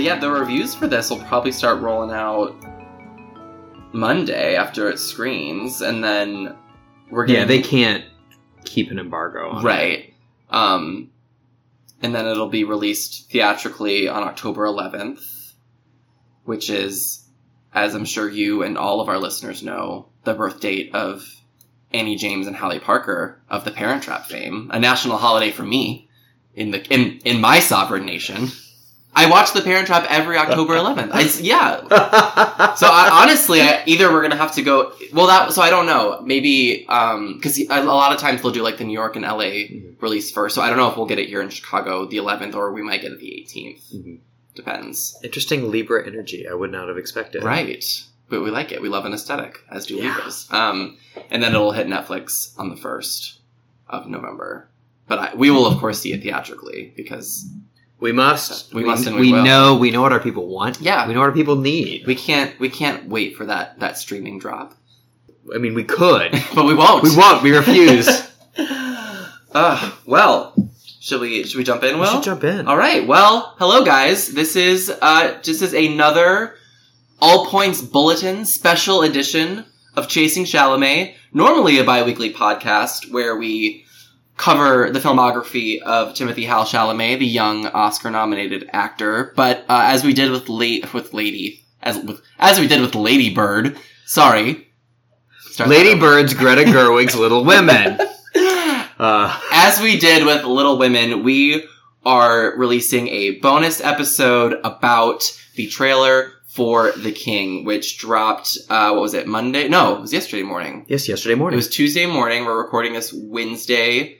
but yeah, the reviews for this will probably start rolling out Monday after it screens, and then we're getting Yeah, they can't keep an embargo on it. right. Um, and then it'll be released theatrically on October 11th, which is, as I'm sure you and all of our listeners know, the birth date of Annie James and Hallie Parker of the Parent Trap fame, a national holiday for me in the in in my sovereign nation. I watch the Parent Trap every October 11th. I, yeah, so I, honestly, I, either we're gonna have to go. Well, that so I don't know. Maybe because a lot of times they'll do like the New York and LA release first. So I don't know if we'll get it here in Chicago the 11th or we might get it the 18th. Mhm. Depends. Interesting Libra energy. I would not have expected. Right. But we like it. We love an aesthetic, as do Yeah. Libras. Um, and then it'll hit Netflix on the first of November. But I, we will, of course, see it theatrically because We must. We must and we will. know. We know what our people want. Yeah. We know what our people need. we can't we can't wait for that that streaming drop. I mean, we could. but we won't. we won't. We refuse. uh, well, should we should we jump in? we Will should jump in. All right. Well, hello guys. This is uh just as another All Points Bulletin special edition of Chasing Chalamet. Normally a bi-weekly podcast where we cover the filmography of Timothy Hal Chalamet, the young Oscar-nominated actor. But uh, as we did with late with Lady, as with, as we did with Lady Bird. Sorry. Start Lady. Bird's Greta Gerwig's Little Women. Uh, As we did with Little Women, we are releasing a bonus episode about the trailer for The King, which dropped, uh, what was it, Monday? No, it was yesterday morning. yes, yesterday morning. It was Tuesday morning. We're recording this Wednesday,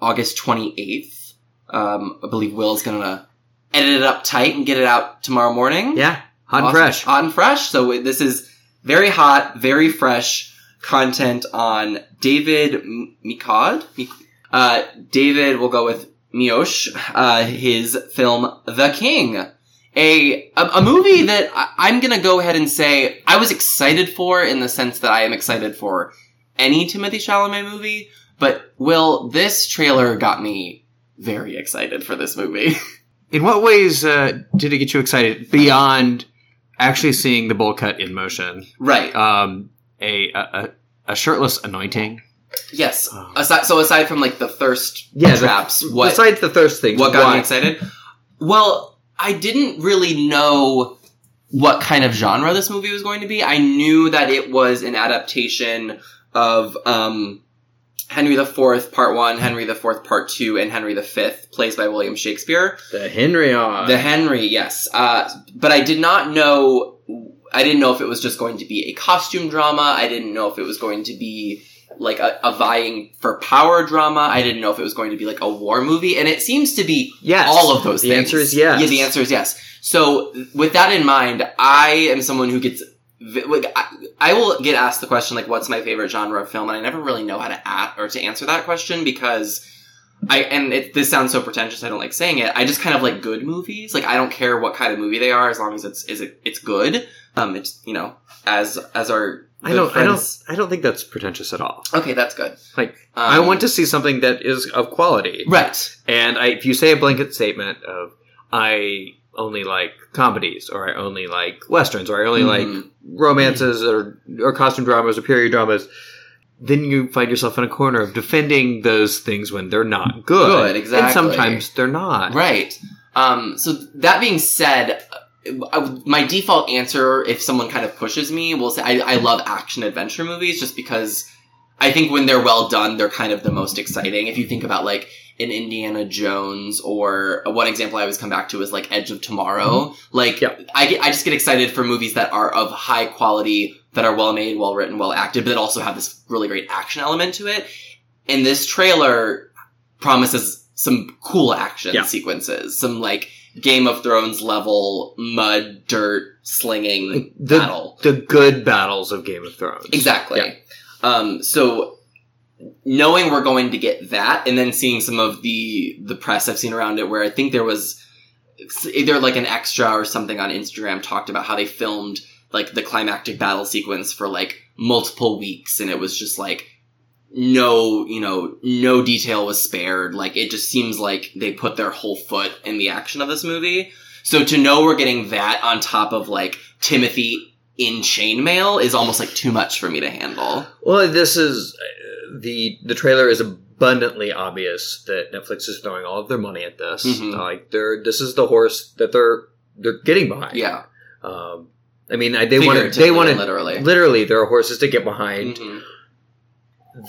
August 28th. Um, I believe Will's gonna edit it up tight and get it out tomorrow morning. yeah, hot and fresh. Hot and fresh. So this is very hot, very fresh content on David M- Mikad. Mi- Uh, David will go with Miosh, uh, his film The King. A, a, a movie that I, I'm gonna go ahead and say I was excited for in the sense that I am excited for any Timothy Chalamet movie, but Will, this trailer got me very excited for this movie. In what ways uh, did it get you excited beyond actually seeing the bowl cut in motion? right. Um, a, a a- shirtless anointing. Yes. Um, Aside, so aside from like the thirst Yeah, the- traps, what Besides the thirst thing, what got why- me excited? Well, I didn't really know what kind of genre this movie was going to be. I knew that it was an adaptation of um, Henry IV Part One, Henry IV Part Two, and Henry V, plays by William Shakespeare. The Henriad. The Henry, yes. Uh, but I did not know. I didn't know if it was just going to be a costume drama. I didn't know if it was going to be like a, a vying for power drama. I didn't know if it was going to be like a war movie. And it seems to be yes. all of those The things. answer is yes. Yeah, the answer is yes. So with that in mind, I am someone who gets. Like, I, I will get asked the question like, "What's my favorite genre of film?" And I never really know how to at or to answer that question because I and it, this sounds so pretentious. I don't like saying it. I just kind of like good movies. Like I don't care what kind of movie they are as long as it's is it it's good. Um, it's you know as as our I don't. I don't. I don't think that's pretentious at all. Okay, that's good. Like, Um, I want to see something that is of quality. right. And I, if you say a blanket statement of I only like comedies, or I only like westerns, or I only like Mhm. romances, or or costume dramas, or period dramas, then you find yourself in a corner of defending those things when they're not good. Good, exactly. And sometimes they're not. Right. Um, so that being said, uh, my default answer, if someone kind of pushes me, will say I, I love action adventure movies just because I think when they're well done, they're kind of the most exciting. If you think about like an Indiana Jones or one example I always come back to is like Edge of Tomorrow. Like Yeah. I get, I just get excited for movies that are of high quality, that are well made, well written, well acted, but that also have this really great action element to it. And this trailer promises some cool action Yeah. sequences, some like Game of Thrones level mud, dirt, slinging the- battle. The good battles of Game of Thrones. Exactly. Yeah. Um, so knowing we're going to get that, and then seeing some of the the press I've seen around it, where I think there was either like an extra or something on Instagram talked about how they filmed like the climactic battle sequence for like multiple weeks, and it was just like no, you know, no detail was spared. Like it just seems like they put their whole foot in the action of this movie. So to know we're getting that on top of like Timothy in chainmail is almost like too much for me to handle. Well, this is the the trailer is abundantly obvious that Netflix is throwing all of their money at this. Mhm. Like they're this is the horse that they're they're getting behind. Yeah, Um, I mean, I- they want to they want literally. literally there are horses to get behind. Mhm.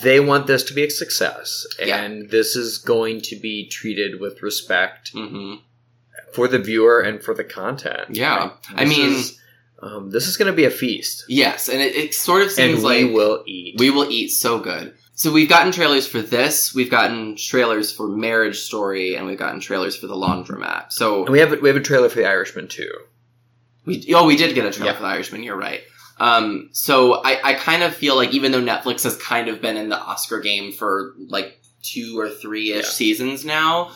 They want this to be a success, Yeah. and this is going to be treated with respect Mhm. for the viewer and for the content. Yeah. I mean- is, um, this is going to be a feast, Yes, and it, it sort of and seems we like we will eat. we will eat so good. So we've gotten trailers for this, we've gotten trailers for Marriage Story, and we've gotten trailers for The Laundromat. So and we have a, we have a trailer for The Irishman too. We, oh, we did get a trailer Yeah. for The Irishman. You're right. Um, so I, I kind of feel like even though Netflix has kind of been in the Oscar game for like two or three ish Yeah. seasons now,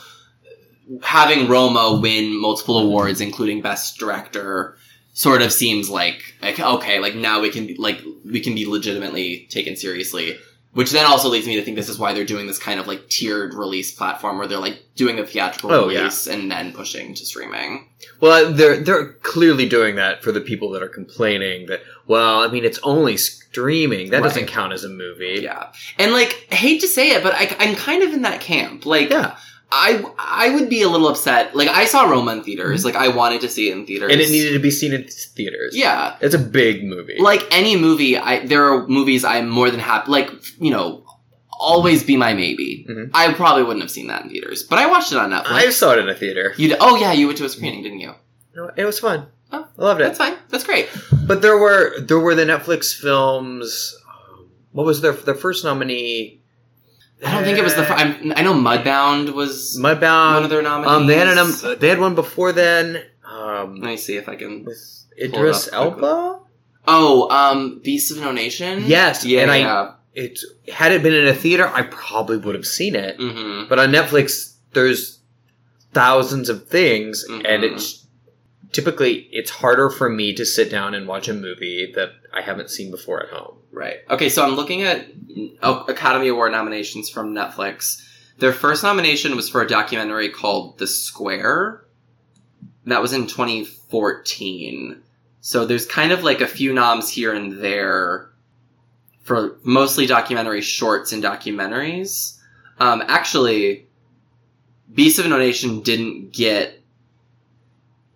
having Roma win multiple awards, including Best Director, sort of seems like like okay, like now we can be like we can be legitimately taken seriously. Which then also leads me to think this is why they're doing this kind of like tiered release platform where they're like doing a theatrical Oh, yeah. release and then pushing to streaming. Well, they're they're clearly doing that for the people that are complaining that. Well, I mean, it's only streaming. That doesn't count as a movie. Yeah, and like I hate to say it, but I, I'm kind of in that camp. Like, Yeah. I I would be a little upset. Like, I saw Roma in theaters. Like, I wanted to see it in theaters, and it needed to be seen in theaters. Yeah, it's a big movie. like any movie, I there are movies I'm more than happy. Like, you know, always be my maybe. Mhm. I probably wouldn't have seen that in theaters, but I watched it on Netflix. I saw it in a theater. you d- oh yeah, you went to a screening, didn't you? No, It was fun. Oh, I loved it. That's fine. That's great. But there were there were the Netflix films. um, What was their their first nominee? I don't think it was the. Fr- I know Mudbound was Mudbound. one of their nominees. Um, they had an um, they had one before then. Um, Let me see if I can. Idris. Elba. Oh, um, Beasts of No Nation. Yes, yeah, and I-. It had it been in a theater, I probably would have seen it. Mm-hmm. But on Netflix, there's thousands of things, Mhm. and it's typically it's harder for me to sit down and watch a movie that I haven't seen before at home. Right. Okay, so I'm looking at oh, Academy Award nominations from Netflix. Their first nomination was for a documentary called The Square. That was in 2014. So there's kind of like a few noms here and there for mostly documentary shorts and documentaries. Um, actually, Beast of No Nation didn't get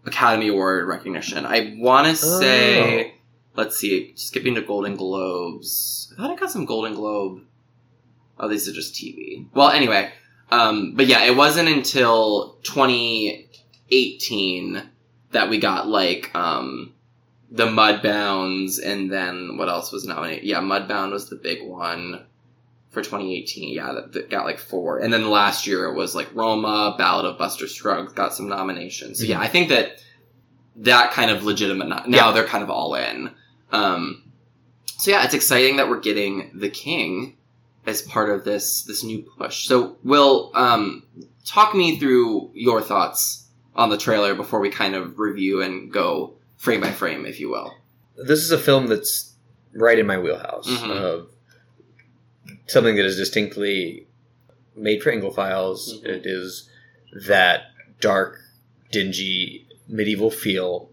Academy Award recognition. I want to say, let's see, skipping to Golden Globes. I thought I got some Golden Globe. Oh, these are just TV. Well, anyway, um, but yeah, it wasn't until 2018 that we got like um, the Mudbounds, and then what else was nominated? Yeah, Mudbound was the big one for 2018. Yeah, that, that got like four, and then last year it was like Roma, Ballad of Buster Scruggs got some nominations. So yeah, I think that that kind of legitimate. Now Yeah. they're kind of all in. Um, so yeah, it's exciting that we're getting the King as part of this this new push. So, Will, um, talk me through your thoughts on the trailer before we kind of review and go frame by frame, if you will. This is a film that's right in my wheelhouse Mhm. of something that is distinctly made for Anglophiles. Mhm. It is that dark, dingy, medieval feel.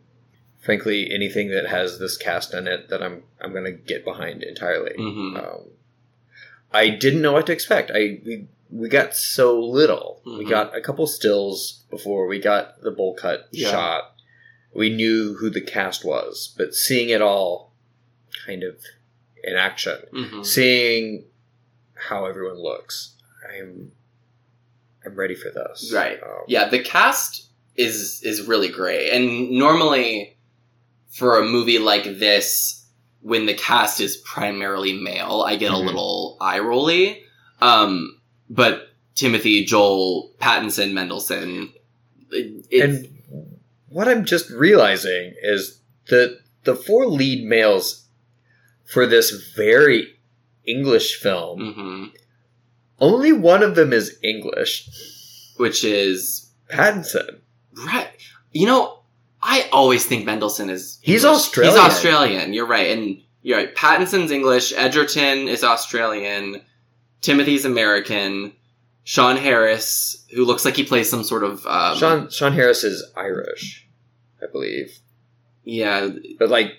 Frankly, anything that has this cast in it that I'm I'm going to get behind entirely. Mm-hmm. Um, I didn't know what to expect. I we, we got so little. We Mhm. got a couple stills before we got the bowl cut Yeah. shot. We knew who the cast was, but seeing it all kind of in action, Mm-hmm. seeing how everyone looks, I'm I'm ready for this. Right. Um, Yeah, the cast is is really great, and normally for a movie like this, when the cast is primarily male, I get Mhm. a little eye rolly. Um, but Timothy, Joel, Pattinson, Mendelsohn, and what I'm just realizing is that the four lead males for this very English film, mhm. only one of them is English. which is Pattinson. right. You know, I always think Mendelsohn is He's English. Australian. He's Australian. You're right, and you're right. Pattinson's English. Edgerton is Australian. Timothy's American. Sean Harris, who looks like he plays some sort of um, Sean Sean Harris is Irish. I believe. Yeah, But like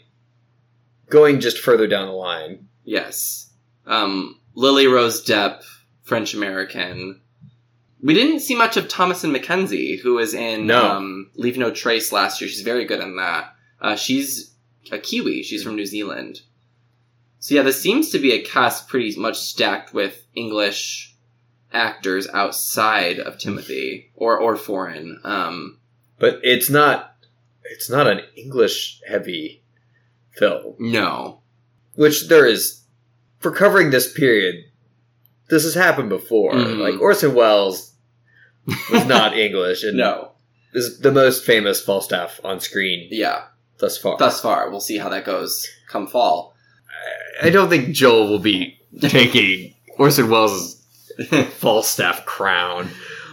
going just further down the line, yes. Um, Lily Rose Depp, French American. We didn't see much of Thomasin McKenzie, who was in No. um, Leave No Trace last year. She's very good in that. Uh, she's a Kiwi. She's from New Zealand. So yeah, this seems to be a cast pretty much stacked with English actors outside of Timothy or or foreign. Um, but it's not it's not an English heavy film, no, which there is for covering this period. This has happened before. Mhm. Like Orson Welles was not English and no, is the most famous Falstaff on screen yeah. thus far. Thus far, we'll see how that goes come fall. I don't think Joel will be taking Orson Welles' Falstaff crown,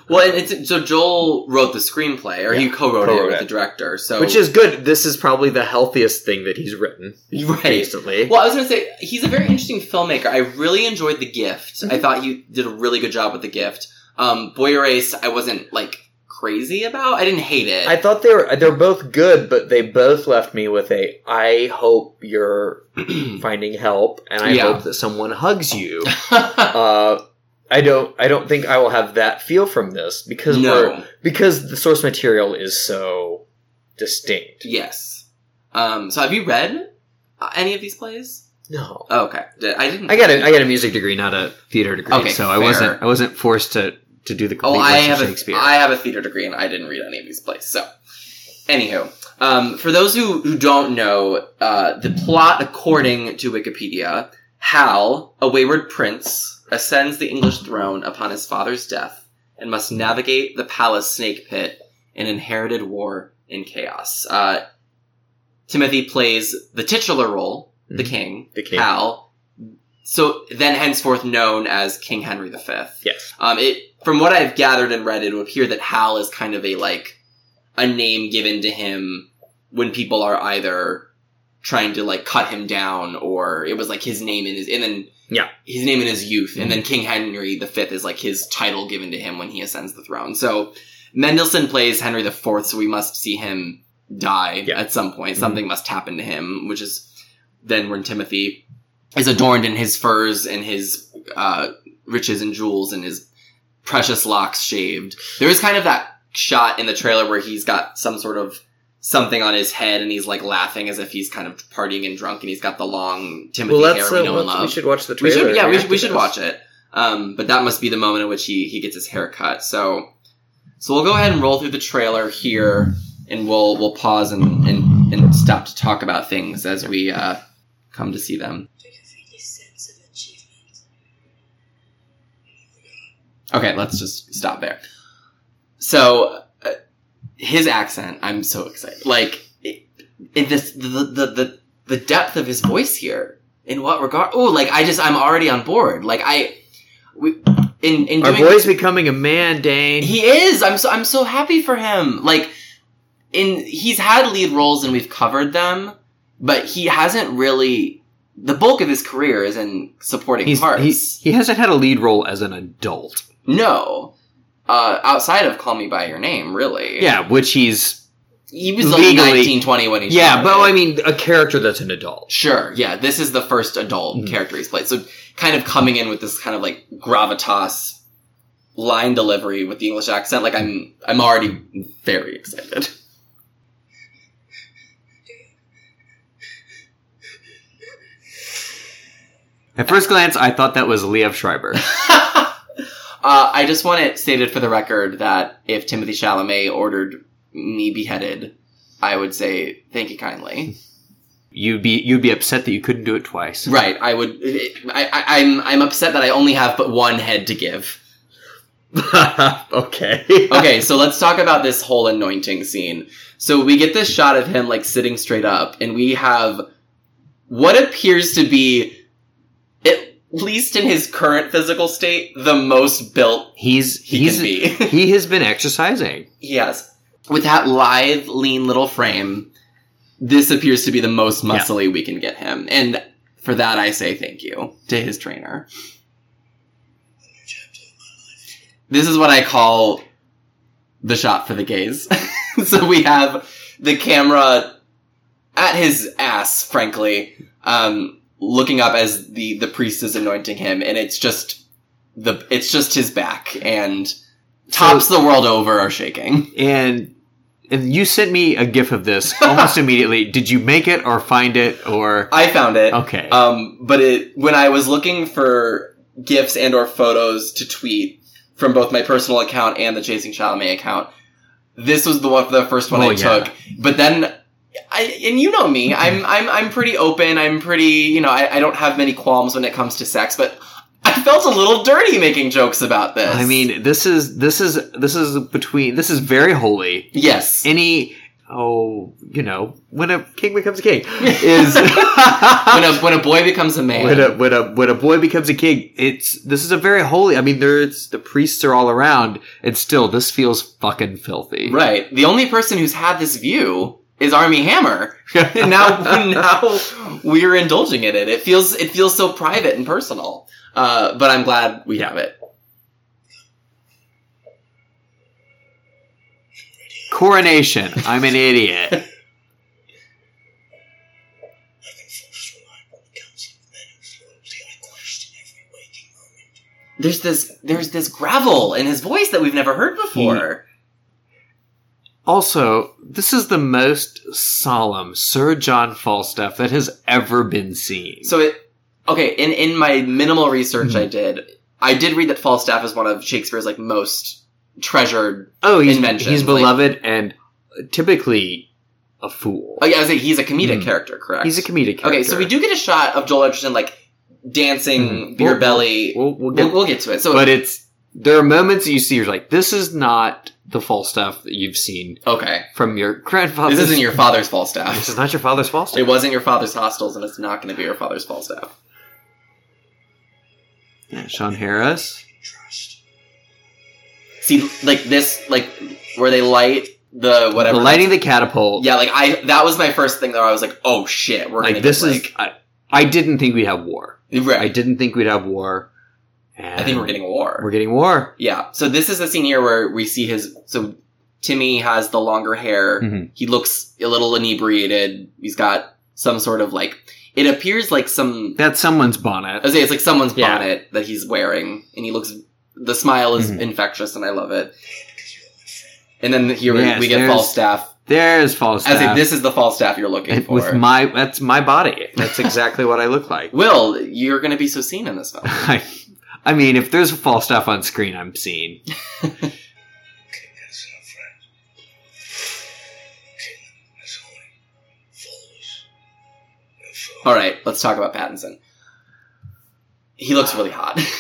Well, and it's so Joel wrote the screenplay, or he co-wrote, it co-wrote with it. the director. So which is good. This is probably the healthiest thing that he's written right. recently. Well, I was going to say he's a very interesting filmmaker. I really enjoyed The Gift. Mm-hmm. I thought he did a really good job with The Gift. Um, Boy Erased, I wasn't like crazy about. I didn't hate it. I thought they were they're both good, but they both left me with a I hope you're finding help and I Yeah. hope that someone hugs you. uh I don't I don't think I will have that feel from this because we're no. because the source material is so distinct. Yes. Um, so have you read any of these plays? No. Oh, okay. I didn't. I got a I got a music degree, not a theater degree, Okay, so I wasn't I wasn't forced to to do the Oh, I have of a Shakespeare. I have a theater degree and I didn't read any of these plays. So, anywho, um, for those who, who don't know, uh, the plot according to Wikipedia, Hal, a wayward prince, ascends the English throne upon his father's death and must navigate the palace snake pit in inherited war in chaos. Uh, Timothy plays the titular role, the Mhm. king, The king. Hal. So then henceforth known as King Henry V. Yes. Um, it from what I've gathered and read, it would appear that Hal is kind of a like a name given to him when people are either trying to like cut him down or it was like his name in his and then Yeah. his name in his youth and then King Henry V is like his title given to him when he ascends the throne. So Mendelsohn plays Henry IV, so we must see him die Yeah. at some point. Mhm. Something must happen to him, which is then when Timothy is adorned in his furs and his uh, riches and jewels and his precious locks shaved. There is kind of that shot in the trailer where he's got some sort of something on his head and he's like laughing as if he's kind of partying and drunk and he's got the long Timothy Well, hair we uh, know and love. we should watch the We trailer. should, yeah, we should, we should watch it. Um, but that must be the moment in which he, he gets his hair cut. So, so we'll go ahead and roll through the trailer here, and we'll we'll pause and, and, and stop to talk about things as we uh, come to see them. Do you feel a sense of achievement? Okay, let's just stop there. So, uh, his accent, I'm so excited. Like, it, in this, the, the, the, the depth of his voice here. In what regard? Oh, like, I just, I'm already on board. Like, I, we, in, in Our boy's becoming a man, Dane. he is! I'm so, I'm so happy for him. Like, in, he's had lead roles and we've covered them, but he hasn't really, the bulk of his career is in supporting He's, parts. he, he hasn't had a lead role as an adult. No. Uh, outside of Call Me By Your Name, really. Yeah, which he's He was Legally- 19, 20 when he yeah, but. I mean a character that's an adult. Sure, yeah, this is the first adult Mhm. character he's played. So kind of coming in with this kind of like gravitas line delivery with the English accent, like I'm I'm already very excited. At first glance, I thought that was Liev Schreiber. uh, I just want it stated for the record that if Timothy Chalamet ordered me beheaded, I would say thank you kindly. You'd be you'd be upset that you couldn't do it twice. Right. I would. I, I, I'm. I'm upset that I only have but one head to give. okay. Okay, so let's talk about this whole anointing scene. So we get this shot of him like sitting straight up, and we have what appears to be, least in his current physical state, the most built He's he he's can be. he has been exercising. yes, with that lithe, lean little frame, this appears to be the most Yeah. muscly we can get him, and for that I say thank you to his trainer. A new chapter of my life. This is what I call the shot for the gays. so we have the camera at his ass, frankly, um, looking up as the the priest is anointing him, and it's just the it's just his back and tops the world over are shaking. And and you sent me a gif of this almost immediately. Did you make it or find it or I found it. okay? Um, but it when I was looking for gifs and or photos to tweet from both my personal account and the Chasing Chalamet account, this was the one the first one Oh, I yeah. took. But then. I, and you know me, I'm mm-hmm. I'm I'm pretty open. I'm pretty, you know, I, I don't have many qualms when it comes to sex, but I felt a little dirty making jokes about this. I mean, this is this is this is between this is very holy. yes, Any oh, you know, when a king becomes a king is when a when a boy becomes a man, when a when a when a boy becomes a king, it's this is a very holy. I mean, there's the priests are all around, and still this feels fucking filthy. right? The only person who's had this view is Armie Hammer. now now we're indulging in it. It feels it feels so private and personal. Uh, but I'm glad we have it. Coronation. I'm an idiot. I've been forced to rely on the counsel of men whose loyalty I question every waking moment. There's this there's this gravel in his voice that we've never heard before. Also, this is the most solemn Sir John Falstaff that has ever been seen. So it okay, in in my minimal research Mhm. I did, I did read that Falstaff is one of Shakespeare's like most treasured oh, he's inventions, he's like- beloved and typically a fool. Oh yeah, I was saying he's a comedic Hmm. character, correct? He's a comedic character. Okay, so we do get a shot of Joel Edgerton like dancing Mhm. beer We'll- belly. We'll, we'll We'll, get, we'll get to it. So but it's there are moments that you see you're like, this is not the Falstaff that you've seen okay, from your grandfather. this isn't your father's Falstaff. This is not your father's Falstaff. It wasn't your father's hostels, and it's not going to be your father's Falstaff. Yeah, Sean Harris. See, like this, like where they light the whatever. The lighting the catapult. Yeah, like I. That was my first thing. There, I was like, "Oh shit, we're gonna like this get, is. like, I, I didn't think we'd have war. right." I didn't think we'd have war. And I think we're getting war. we're getting war. Yeah. So this is the scene here where we see his. So Timmy has the longer hair. Mhm. He looks a little inebriated. He's got some sort of like. It appears like some. That's someone's bonnet. I say it's like someone's Yeah. bonnet that he's wearing, and he looks. The smile is Mhm. infectious, and I love it. Because you're my friend. And then here we- Yes, we get Falstaff. there's- Falstaff. I say this is the Falstaff you're looking And for. with my that's my body. That's exactly what I look like. Will, you're going to be so seen in this film. I, mean, if there's a Falstaff on screen, I'm seeing. King has no friend. King has only followers and foes. All right, let's talk about Pattinson. He looks really hot.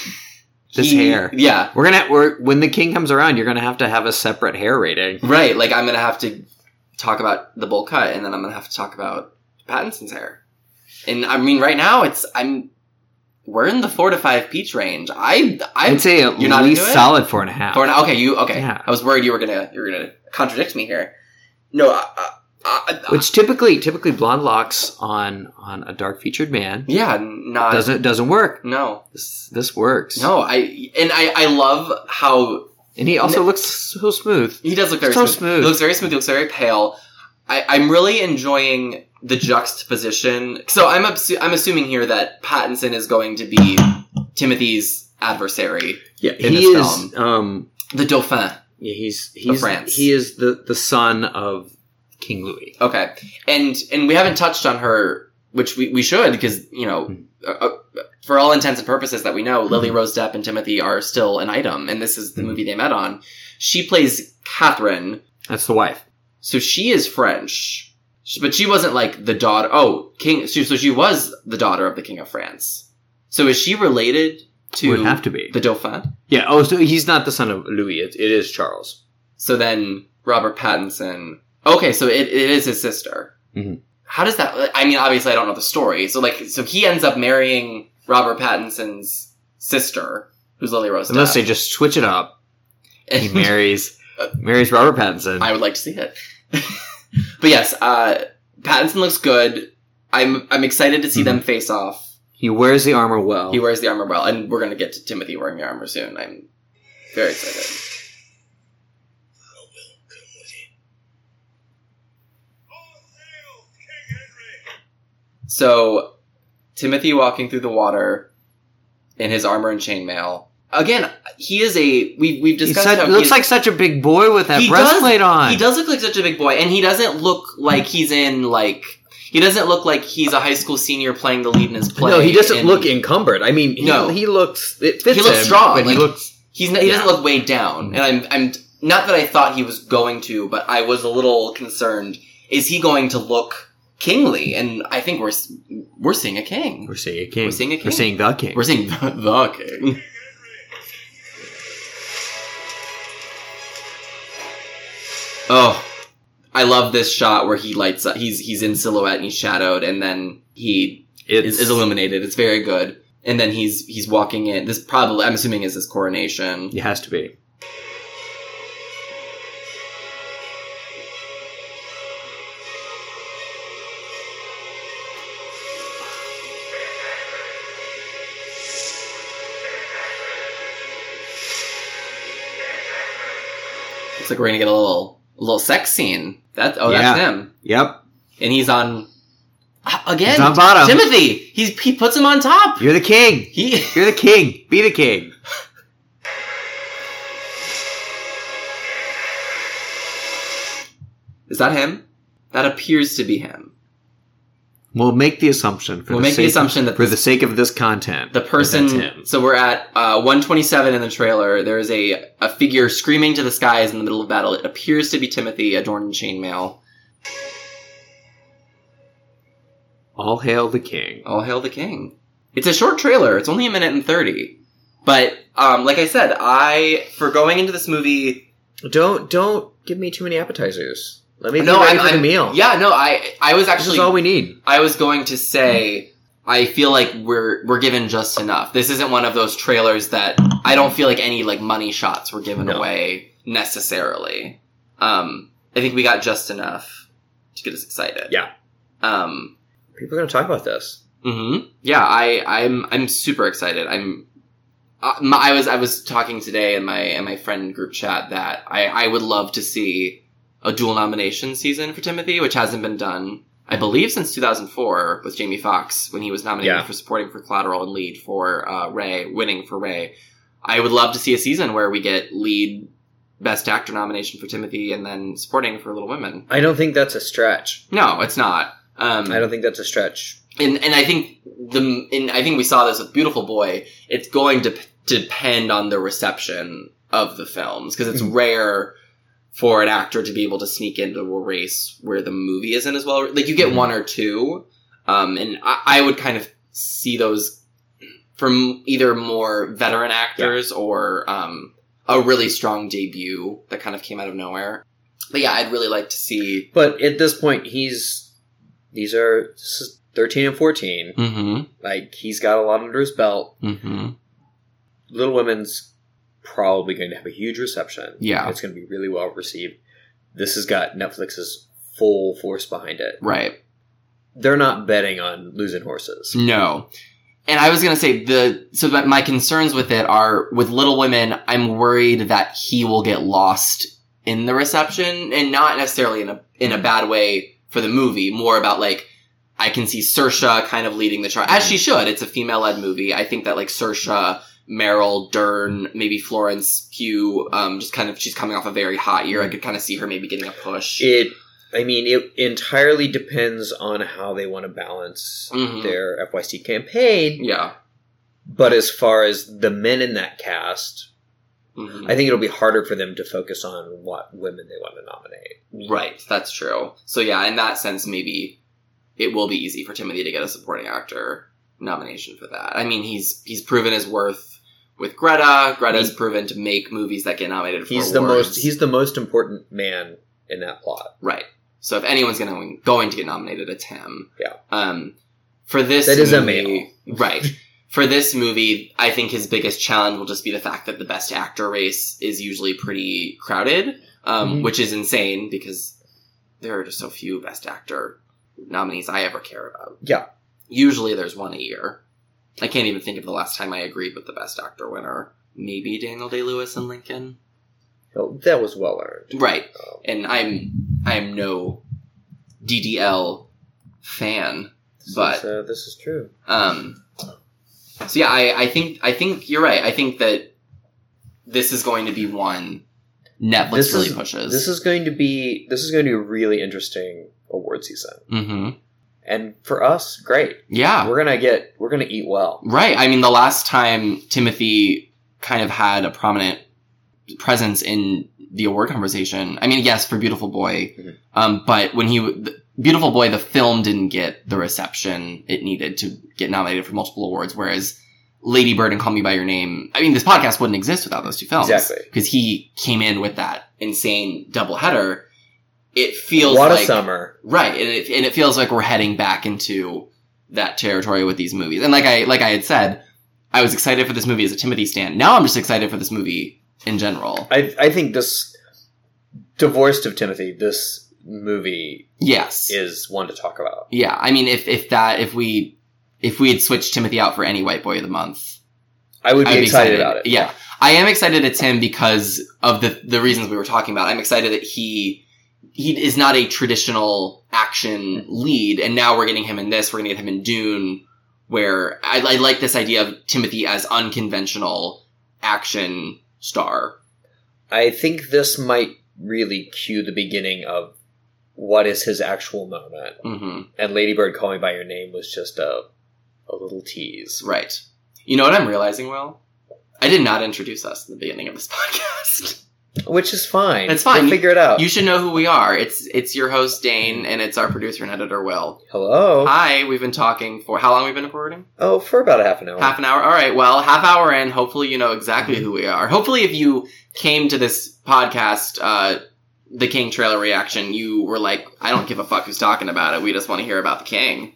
This He- hair. Yeah, We're gonna we're, when the king comes around, you're gonna have to have a separate hair rating. right. Like I'm going to have to talk about the bowl cut, and then I'm going to have to talk about Pattinson's hair. And I mean, right now it's I'm we're in the four to five peach range. I I I'd say at You're not least solid four and a half. Or an- okay, you okay? Yeah. I was worried you were gonna you were gonna contradict me here. No, I, I, I, Which typically typically blonde locks on on a dark featured man yeah, not doesn't doesn't work. no, This this works. no. I and I I love how and he also looks so smooth. he does look very So smooth. smooth. He looks very smooth. He looks very pale. I, I'm really enjoying the juxtaposition. So I'm absu- I'm assuming here that Pattinson is going to be Timothy's adversary, Yeah, in he this is. Um, the Dauphin. yeah, he's he's France. he is the the son of King Louis. Okay, and and we haven't touched on her, which we, we should because you know, Hmm. uh, for all intents and purposes that we know, Lily Mhm. Rose Depp and Timothy are still an item, and this is the Mhm. movie they met on. She plays Catherine, That's the wife. so she is French, She- but she wasn't like the daughter. Oh, king. So, so she was the daughter of the king of France. So is she related to Would have to be. the Dauphin? yeah. Oh, so he's not the son of Louis. It, it is Charles. So then Robert Pattinson. Okay, so it, it is his sister. Mhm. How does that? I mean, obviously, I don't know the story. So like, so he ends up marrying Robert Pattinson's sister, who's Lily Rose. Unless they just switch it up. He marries marries Robert Pattinson. I would like to see it. But yes, uh, Pattinson looks good. I'm I'm excited to see mm-hmm. them face off. He wears the armor well. He wears the armor well, and we're gonna get to Timothy wearing the armor soon. I'm very excited. So, Timothy walking through the water in his armor and chainmail Again, he is a we we've discussed such, looks like such a big boy with that breastplate does- on. he does look like such a big boy, and he doesn't look like he's in like he doesn't look like he's a high school senior playing the lead in his play. no, he doesn't look encumbered. I mean, he, No. he looks. It fits He looks him, strong, but like- he looks. He's not, he doesn't look weighed down, mm. and I'm I'm not that I thought he was going to, but I was a little concerned. Is he going to look kingly? And I think we're we're seeing a king. We're seeing a king. We're seeing a king. We're seeing the king. We're seeing the, the king. Oh, I love this shot where he lights up. He's he's in silhouette and he's shadowed, and then he it's, is, is illuminated. It's very good. And then he's he's walking in. This probably I'm assuming is his coronation. It has to be. Looks like we're gonna get a little little sex scene. That oh that's him, Yep. and he's on uh, again. He's on bottom. Timothy. He's he puts him on top. You're the king. He You're the king. Be the king. is that him? That appears to be him. We'll make the assumption. For We'll the make the sake- assumption that for this- the sake of this content, The person. that's him. So we're at uh, 127 in the trailer. There is a a figure screaming to the skies in the middle of battle. It appears to be Timothy, adorned in chainmail. All hail the king. All hail the king. It's a short trailer. It's only a minute and 30. But um, like I said, I for going into this movie Don't don't give me too many appetizers. Let me no, I'm, for I'm- meal. Yeah, no, I I was this actually is all we need. I was going to say I feel like we're we're given just enough. This isn't one of those trailers that I don't feel like any like money shots were given No. away necessarily. Um I think we got just enough to get us excited. Yeah. Um People are going to talk about this. hmm Yeah, I, I'm I'm super excited. I'm uh, my, I was I was talking today in my in my friend group chat that I I would love to see a dual nomination season for Timothy, which hasn't been done. I believe since 2004 with Jamie Foxx when he was nominated Yeah. for supporting for Collateral and lead for uh, Ray, winning for Ray. I would love to see a season where we get lead best actor nomination for Timothy and then supporting for Little Women. I don't think that's a stretch. No, it's not. Um, I don't think that's a stretch. and and I think the and I think we saw this with Beautiful Boy. It's going to p- depend on the reception of the films because it's Mhm. rare for an actor to be able to sneak into a race where the movie isn't as well. Like you get Mhm. one or two, um, and I, I would kind of see those from either more veteran actors or um, a really strong debut that kind of came out of nowhere. But yeah, I'd really like to see. But at this point, he's these are thirteen and fourteen. Mm-hmm. Like he's got a lot under his belt. Mm-hmm. Little Women's probably going to have a huge reception. Yeah. it's going to be really well received. This has got Netflix's full force behind it. Right. They're not betting on losing horses. No. And I was gonna say the so that my concerns with it are with Little Women. I'm worried that he will get lost in the reception, and not necessarily in a in a mm-hmm. bad way for the movie. More about like I can see Saoirse kind of leading the charge as she mm-hmm. should. It's a female led movie. I think that like Saoirse, Meryl, Dern, maybe Florence Pugh, um, just kind of she's coming off a very hot year. I could kind of see her maybe getting a push. It, I mean, it entirely depends on how they want to balance Mhm. their FYC campaign. yeah. But as far as the men in that cast, Mhm. I think it'll be harder for them to focus on what women they want to nominate. Right, that's true. So yeah, in that sense, maybe it will be easy for Timothy to get a supporting actor nomination for that. I mean, he's he's proven his worth with Greta. Greta's proven to make movies that get nominated for He's the most. He's the most important man in that plot. right. So if anyone's going to going to get nominated, it's him. Yeah. Um, for this That is a movie, right? For this movie, I think his biggest challenge will just be the fact that the best actor race is usually pretty crowded, um, Mhm. which is insane because there are just so few best actor nominees I ever care about. Yeah. Usually there's one a year. I can't even think of the last time I agreed with the best actor winner. Maybe Daniel Day Lewis and Lincoln. Oh, that was well earned. Right. Um, And I'm I'm no DDL fan. This But- is, uh, this is true. Um, so yeah, I, I think I think you're right. I think that this is going to be one Netflix This really is- pushes. This is going to be this is going to be a really interesting award season, hmm and for us, great. Yeah, We're gonna get we're gonna eat well. right. I mean, the last time Timothy kind of had a prominent presence in the award conversation. I mean, yes, for Beautiful Boy, Mhm. um, but when he the, Beautiful Boy, the film didn't get the reception it needed to get nominated for multiple awards, whereas Lady Bird and Call Me by Your Name. I mean, this podcast wouldn't exist without those two films. Exactly. because he came in with that insane doubleheader. It feels What like a summer! right, and it, and it feels like we're heading back into that territory with these movies. And like I like I had said, I was excited for this movie as a Timothy stand. Now I'm just excited for this movie in general. I I think this divorced of Timothy, this movie Yes, is one to talk about. yeah. I mean, if if that if we if we had switched Timothy out for any White Boy of the Month, I would be, I'd excited, about it. Yeah, I am excited it's him because of the the reasons we were talking about. I'm excited that he he is not a traditional action lead, and now we're getting him in this. We're gonna get him in Dune, where I, I like this idea of Timothy as unconventional action star. I think this might really cue the beginning of what is his actual moment. hmm And Lady Bird Call Me by Your Name was just a a little tease. Right. You know what I'm realizing, Will? I did not introduce us in the beginning of this podcast. Which is fine. It's fine. We'll figure it out. you should know who we are. It's it's your host Dane, and it's our producer and editor Will. Hello. Hi, we've been talking for how long? We've been recording? Oh, for about a half an hour. Half an hour. All right. Well, half hour in. Hopefully, you know exactly who we are. Hopefully, if you came to this podcast, uh, the King trailer reaction, you were like, "I don't give a fuck who's talking about it. We just want to hear about the King."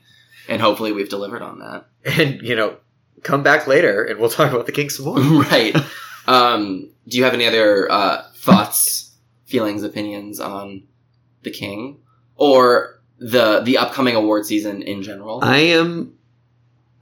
And hopefully, we've delivered on that. and you know, come back later and we'll talk about the King some more. right. Um, do you have any other uh, thoughts, feelings, opinions on the King or the the upcoming award season in general? I am.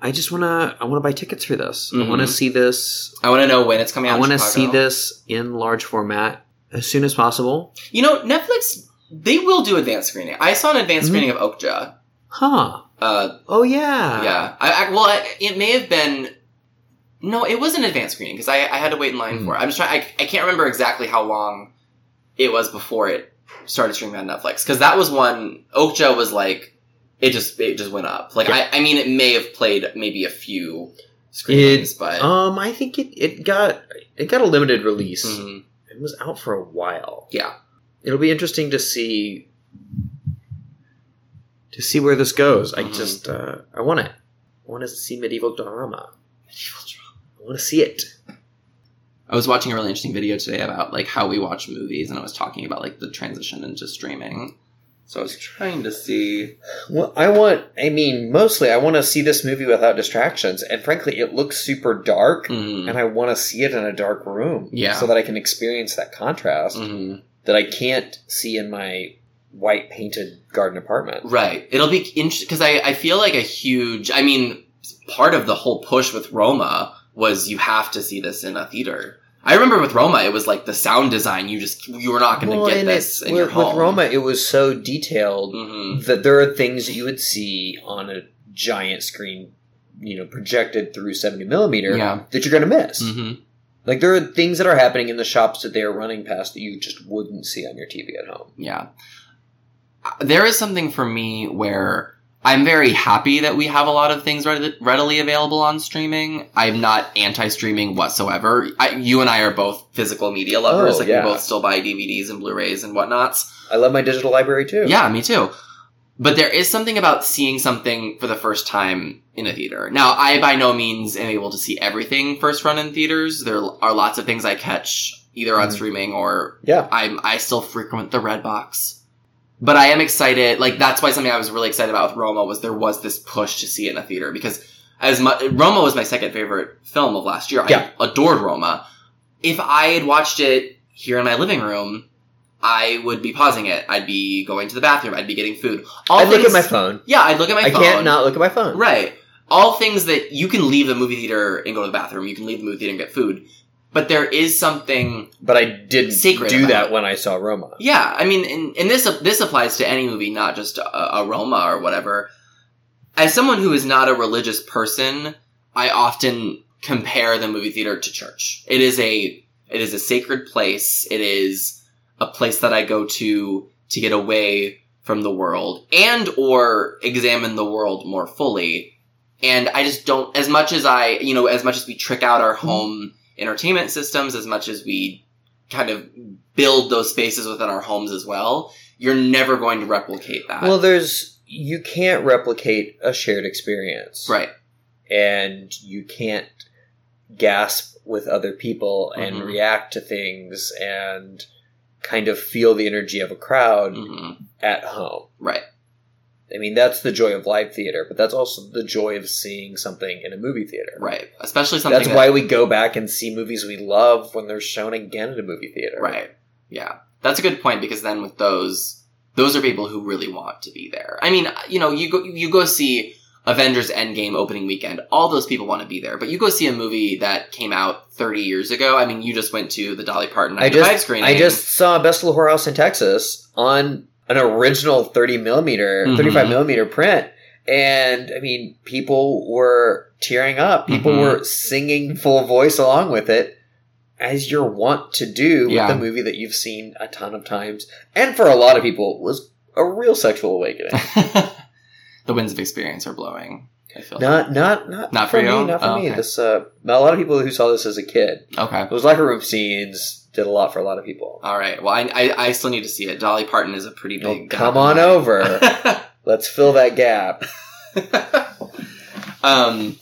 I just wanna. I wanna buy tickets for this. I wanna Mhm. see this. I want to know when it's coming out. I wanna see this in large format as soon as possible. You know, Netflix they will do advanced screening. I saw an advanced Mhm. screening of Okja. Huh. Uh, Oh yeah. yeah. I, I well, I, it may have been. No, it was an advanced screening because I, I had to wait in line Mhm. for it. I'm just trying. I, I can't remember exactly how long it was before it started streaming on Netflix because that was one. Okja was like it just it just went up. Like I, I mean, it may have played maybe a few screenings, but Um, I think it, it got it got a limited release. Mhm. It was out for a while. yeah. It'll be interesting to see. To see where this goes. I Mhm. just uh, I want to I want to see medieval drama. I want to see it. I was watching a really interesting video today about like how we watch movies, and I was talking about like the transition into streaming. So I was trying to see. Well, I want. I mean, mostly I want to see this movie without distractions, and frankly, it looks super dark, Mhm. and I want to see it in a dark room, Yeah. so that I can experience that contrast Mhm. that I can't see in my white painted garden apartment. Right. It'll be interesting because I, I feel like a huge. I mean, part of the whole push with Roma was you have to see this in a theater. I remember with Roma, it was like the sound design. You just you were not going to Well, get this it- in with, your home. with Roma, it was so detailed hmm that there are things that you would see on a giant screen, you know, projected through seventy millimeter Yeah. that you're going to miss. hmm Like there are things that are happening in the shops that they are running past that you just wouldn't see on your TV at home. Yeah. Uh, There is something for me where I'm very happy that we have a lot of things readily, readily available on streaming. I'm not anti-streaming whatsoever. I, you and I are both physical media lovers. Oh, like yeah. we both still buy DVDs and Blu-rays and whatnots. I love my digital library too. Yeah, me too. But there is something about seeing something for the first time in a theater. Now, I by no means am able to see everything first run in theaters. There are lots of things I catch either on Mhm. streaming or Yeah. I'm I still frequent the Redbox. But I am excited. Like that's why something I was really excited about with Roma was there was this push to see it in a theater because as much Roma was my second favorite film of last year. Yeah. I adored Roma. If I had watched it here in my living room, I would be pausing it. I'd be going to the bathroom. I'd be getting food. All I look at my phone. Yeah, I'd look at my I phone. I can't not look at my phone. Right. All things that you can leave the movie theater and go to the bathroom. You can leave the movie theater and get food. But there is something But I didn't do that it. when I saw Roma. yeah, I mean, and, and this this applies to any movie, not just a, a Roma or whatever. as someone who is not a religious person, I often compare the movie theater to church. It is a it is a sacred place. It is a place that I go to to get away from the world and or examine the world more fully. And I just don't as much as I, you know, as much as we trick out our mm-hmm. home entertainment systems, as much as we kind of build those spaces within our homes as well, you're never going to replicate that. Well, there's you can't replicate a shared experience, right. And you can't gasp with other people and Mhm. react to things and kind of feel the energy of a crowd hmm at home. Right. I mean, that's the joy of live theater, but that's also the joy of seeing something in a movie theater. Right. Especially something That's that- why we go back and see movies we love when they're shown again in a movie theater. Right. Yeah. That's a good point because then with those, those are people who really want to be there. I mean, you know, you go, you go see Avengers Endgame opening weekend. All those people want to be there, but you go see a movie that came out 30 years ago. I mean, you just went to the Dolly Parton I just screening. I just saw Best of Little Whorehouse in Texas on an original 30 millimeter, Mhm. 35 millimeter print. And I mean, people were tearing up. People Mhm. were singing full voice along with it, as you're wont to do with a movie that you've seen a ton of times. And for a lot of people, was a real sexual awakening. the winds of experience are blowing. I feel not, not, not, Not for me. you? Not for Oh, me. okay. This, uh, a lot of people who saw this as a kid, okay. those locker room scenes did a lot for a lot of people. All right. Well, I, I, I still need to see it. Dolly Parton is a pretty big. come on in over. Let's fill that gap. um,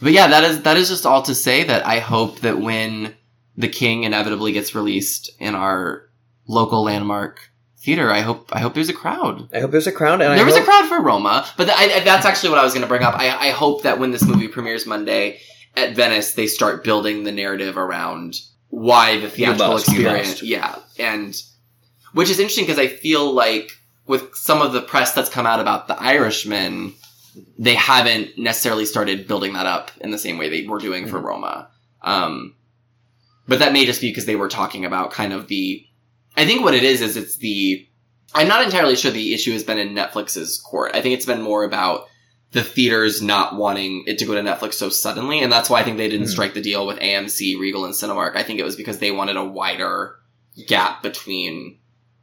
but yeah, that is that is just all to say that I hope that when the King inevitably gets released in our local landmark theater, I hope I hope there's a crowd. I hope there's a crowd, and there I was a crowd for Roma, but th- I, I- that's actually what I was going to bring up. I, I hope that when this movie premieres Monday at Venice, they start building the narrative around why the theatrical must, experience. Yeah, and which is interesting because I feel like with some of the press that's come out about the Irishman, they haven't necessarily started building that up in the same way they were doing for Mhm. Roma. Um, but that may just be because they were talking about kind of the. I think what it is is it's the. I'm not entirely sure the issue has been in Netflix's court. I think it's been more about the theaters not wanting it to go to Netflix so suddenly, and that's why I think they didn't Hmm. strike the deal with AMC, Regal, and Cinemark. I think it was because they wanted a wider gap between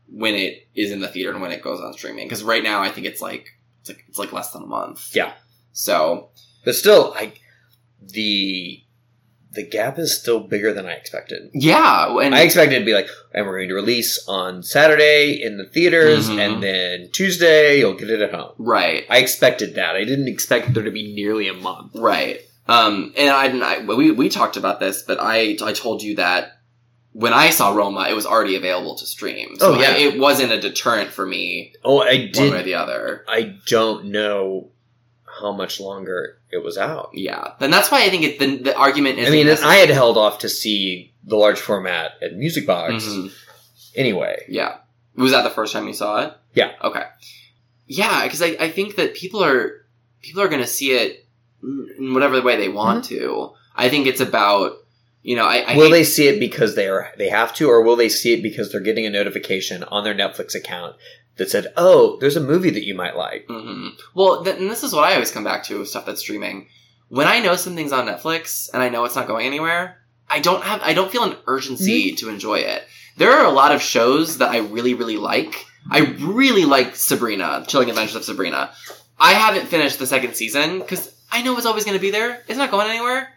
when it is in the theater and when it goes on streaming. Because right now, I think it's like it's like it's like less than a month. Yeah. So but still, I the the gap is still bigger than I expected. yeah, and I expected it to be like, and we're going to release on Saturday in the theaters, Mhm. and then Tuesday you'll get it at home. right. I expected that. I didn't expect there to be nearly a month. Right. Um, and I, didn't- I we we talked about this, but I I told you that when I saw Roma, it was already available to stream. So Oh, yeah. I- it wasn't a deterrent for me Oh, I did one way or the other. I don't know how much longer it was out. Yeah, and that's why I think it, the the argument is. I mean, I had held off to see the large format at Music Box Mhm. anyway. Yeah. Was that the first time you saw it? Yeah. Okay. Yeah, because I, I think that people are people are going to see it in whatever way they want to. I think it's about you know I, I will hate- they see it because they are they have to, or will they see it because they're getting a notification on their Netflix account that said, "Oh, there's a movie that you might like." hmm Well, th- and this is what I always come back to with stuff that's streaming. When I know something's on Netflix and I know it's not going anywhere, I don't have I don't feel an urgency to enjoy it. There are a lot of shows that I really really like. I really like Sabrina, Chilling Adventures of Sabrina. I haven't finished the second season because I know it's always going to be there. It's not going anywhere.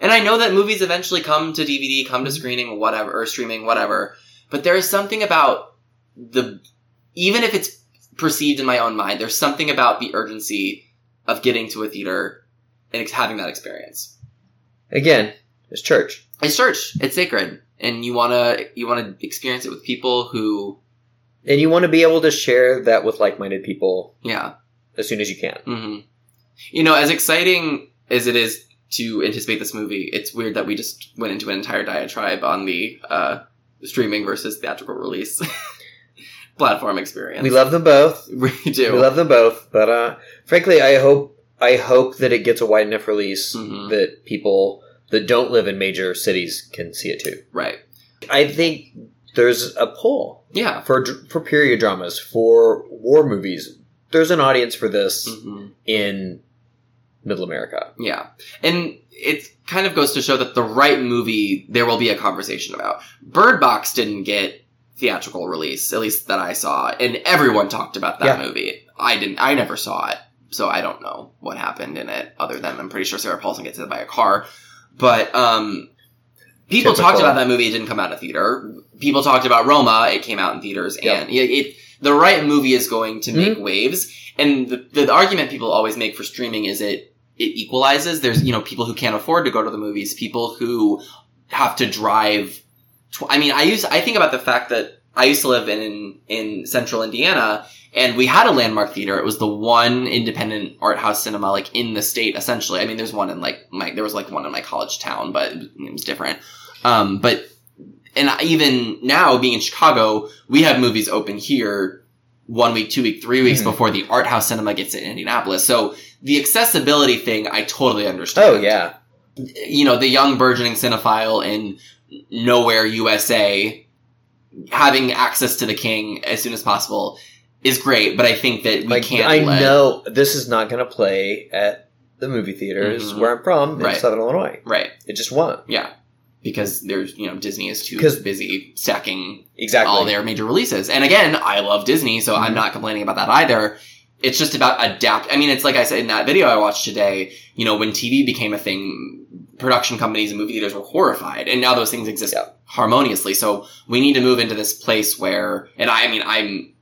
And I know that movies eventually come to DVD, come to screening, whatever, or streaming, whatever. But there is something about the, even if it's perceived in my own mind, there's something about the urgency of getting to a theater and having that experience. Again, it's church. It's church. It's sacred, and you wanna you wanna experience it with people who, And you want to be able to share that with like-minded people yeah. as soon as you can. hmm You know, as exciting as it is to anticipate this movie, it's weird that we just went into an entire diatribe on the uh, streaming versus theatrical release platform experience. We love them both. we do. We love them both, but uh, frankly, I hope I hope that it gets a wide enough release Mhm. that people that don't live in major cities can see it too. right. I think there's a pull Yeah. for for period dramas, for war movies, there's an audience for this Mhm. in Middle America. Yeah. And it kind of goes to show that the right movie there will be a conversation about. Bird Box didn't get theatrical release, at least that I saw, and everyone talked about that Yeah. movie. I didn't I never saw it, so I don't know what happened in it other than I'm pretty sure Sarah Paulson gets hit by a car. But um people Typical. talked about that movie, it didn't come out of theater. People talked about Roma, it came out in theaters Yep. and it, it the right movie is going to make waves. And the, the argument people always make for streaming is it it equalizes. There's you know people who can't afford to go to the movies, people who have to drive. Tw- I mean, I use I think about the fact that I used to live in in central Indiana, and we had a landmark theater. It was the one independent art house cinema like in the state. Essentially, I mean, there's one in like my there was like one in my college town, but it was different. Um, but and even now being in Chicago, we have movies open here one week, two week, three weeks Mhm. before the art house cinema gets in Indianapolis. So the accessibility thing, I totally understand. Oh yeah, You know, the young burgeoning cinephile in nowhere USA having access to the king as soon as possible is great, but I think that we like can't I let, know this is not going to play at the movie theaters Mhm. where I'm from in Right. Southern Illinois. right. It just won't Yeah. Because there's, you know, Disney is too busy stacking exactly. all their major releases. And again, I love Disney, so I'm Mhm. not complaining about that either. It's just about adapt. I mean, it's like I said in that video I watched today. You know, when TV became a thing, production companies and movie theaters were horrified, and now those things exist Yeah. harmoniously. So we need to move into this place where, and I, I mean, I'm,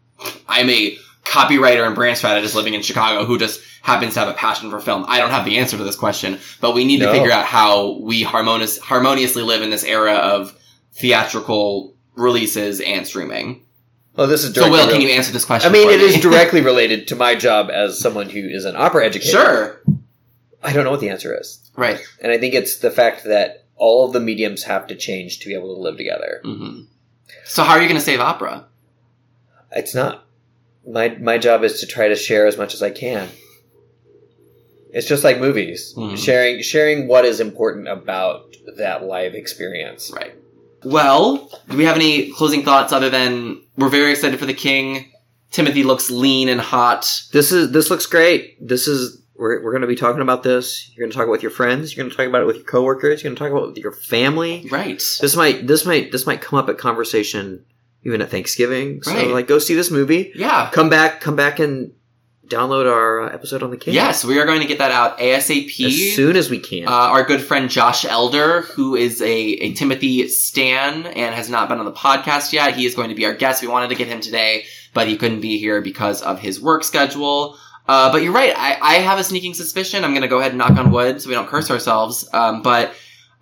I'm a copywriter and brand strategist living in Chicago who just happens to have a passion for film. I don't have the answer to this question, but we need to figure out how we harmonious, harmoniously live in this era of theatrical releases and streaming. oh, this is So, Will, can you answer this question? I mean, it me? is directly related to my job as someone who is an opera educator. sure, I don't know what the answer is, right. and I think it's the fact that all of the mediums have to change to be able to live together. hmm So, how are you going to save opera? It's not my my job is to try to share as much as I can. It's just like movies, Mhm. sharing sharing what is important about that live experience. Right. Well, do we have any closing thoughts other than we're very excited for the king? Timothée looks lean and hot. This is this looks great. This is we're, we're going to be talking about this. You're going to talk about it with your friends. You're going to talk about it with your coworkers. You're going to talk about it with your family. Right. This might this might this might come up at conversation even at Thanksgiving. So Right. like, go see this movie. Yeah. Come back. Come back and download our uh, episode on the king. Yes, we are going to get that out ASAP. as soon as we can. Uh, our good friend Josh Elder, who is a, a Timothée Stan and has not been on the podcast yet, he is going to be our guest. We wanted to get him today, but he couldn't be here because of his work schedule. Uh, but you're right. I, I have a sneaking suspicion. I'm going to go ahead and knock on wood so we don't curse ourselves. Um, but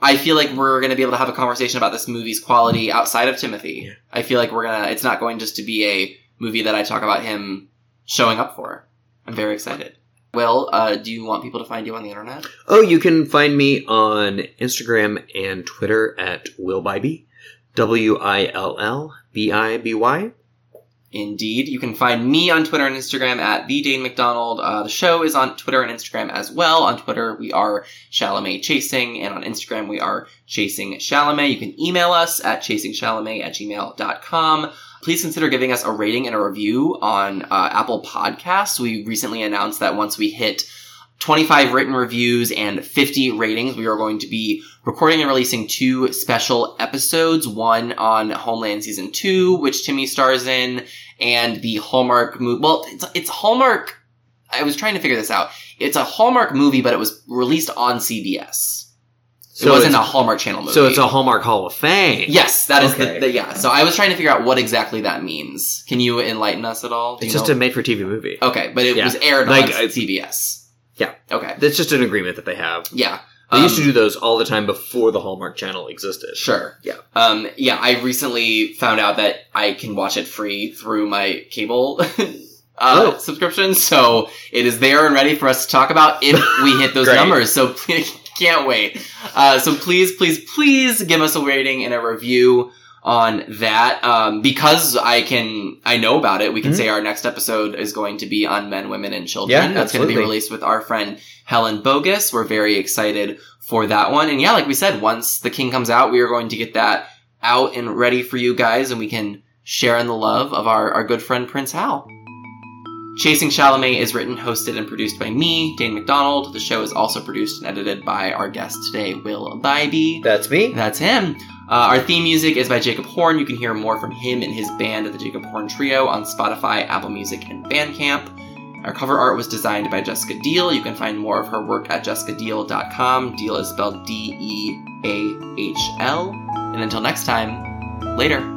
I feel like we're going to be able to have a conversation about this movie's quality outside of Timothée. I feel like we're going to, it's not going just to be a movie that I talk about him showing up for. I'm very excited. Well, uh, do you want people to find you on the internet? Oh, you can find me on Instagram and Twitter at Will Bybee. W I L L B I B Y. Indeed. You can find me on Twitter and Instagram at the Dane McDonald. Uh, the show is on Twitter and Instagram as well. On Twitter, we are Chalamet Chasing, and on Instagram, we are Chasing Chalamet. You can email us at chasingchalamet at gmail.com. Please consider giving us a rating and a review on uh, Apple Podcasts. We recently announced that once we hit 25 written reviews and 50 ratings, we are going to be recording and releasing two special episodes. One on Homeland Season 2, which Timmy stars in, and the Hallmark movie. Well, it's, it's Hallmark. I was trying to figure this out. It's a Hallmark movie, but it was released on CBS. So it wasn't a Hallmark Channel movie. So it's a Hallmark Hall of Fame. Yes, that is Okay. the, the yeah. So I was trying to figure out what exactly that means. Can you enlighten us at all? Do It's just know? a made-for-TV movie. okay, but it Yeah. was aired Like, on CBS. Yeah. Okay. That's just an agreement that they have. Yeah. They used to Um, do those all the time before the Hallmark Channel existed. Sure. Yeah. Um, yeah, I recently found out that I can watch it free through my cable uh, Oh. subscription, so it is there and ready for us to talk about if we hit those numbers. So please, can't wait. Uh, so please, please, please give us a rating and a review on that. Um, because I can, I know about it. We can Mhm. say our next episode is going to be on men, women, and children. Yeah, That's going to be released with our friend Helen Bogus. We're very excited for that one. And yeah, like we said, once The King comes out, we are going to get that out and ready for you guys, and we can share in the love of our, our good friend Prince Hal. Chasing Chalamet is written, hosted, and produced by me, Dane McDonald. The show is also produced and edited by our guest today, Will Bybee. That's me. That's him. Uh, our theme music is by Jacob Horn. You can hear more from him and his band, the Jacob Horn Trio, on Spotify, Apple Music, and Bandcamp. Our cover art was designed by Jessica Deahl. You can find more of her work at jessicadeahl.com. Deahl is spelled D E A H L. And until next time, later.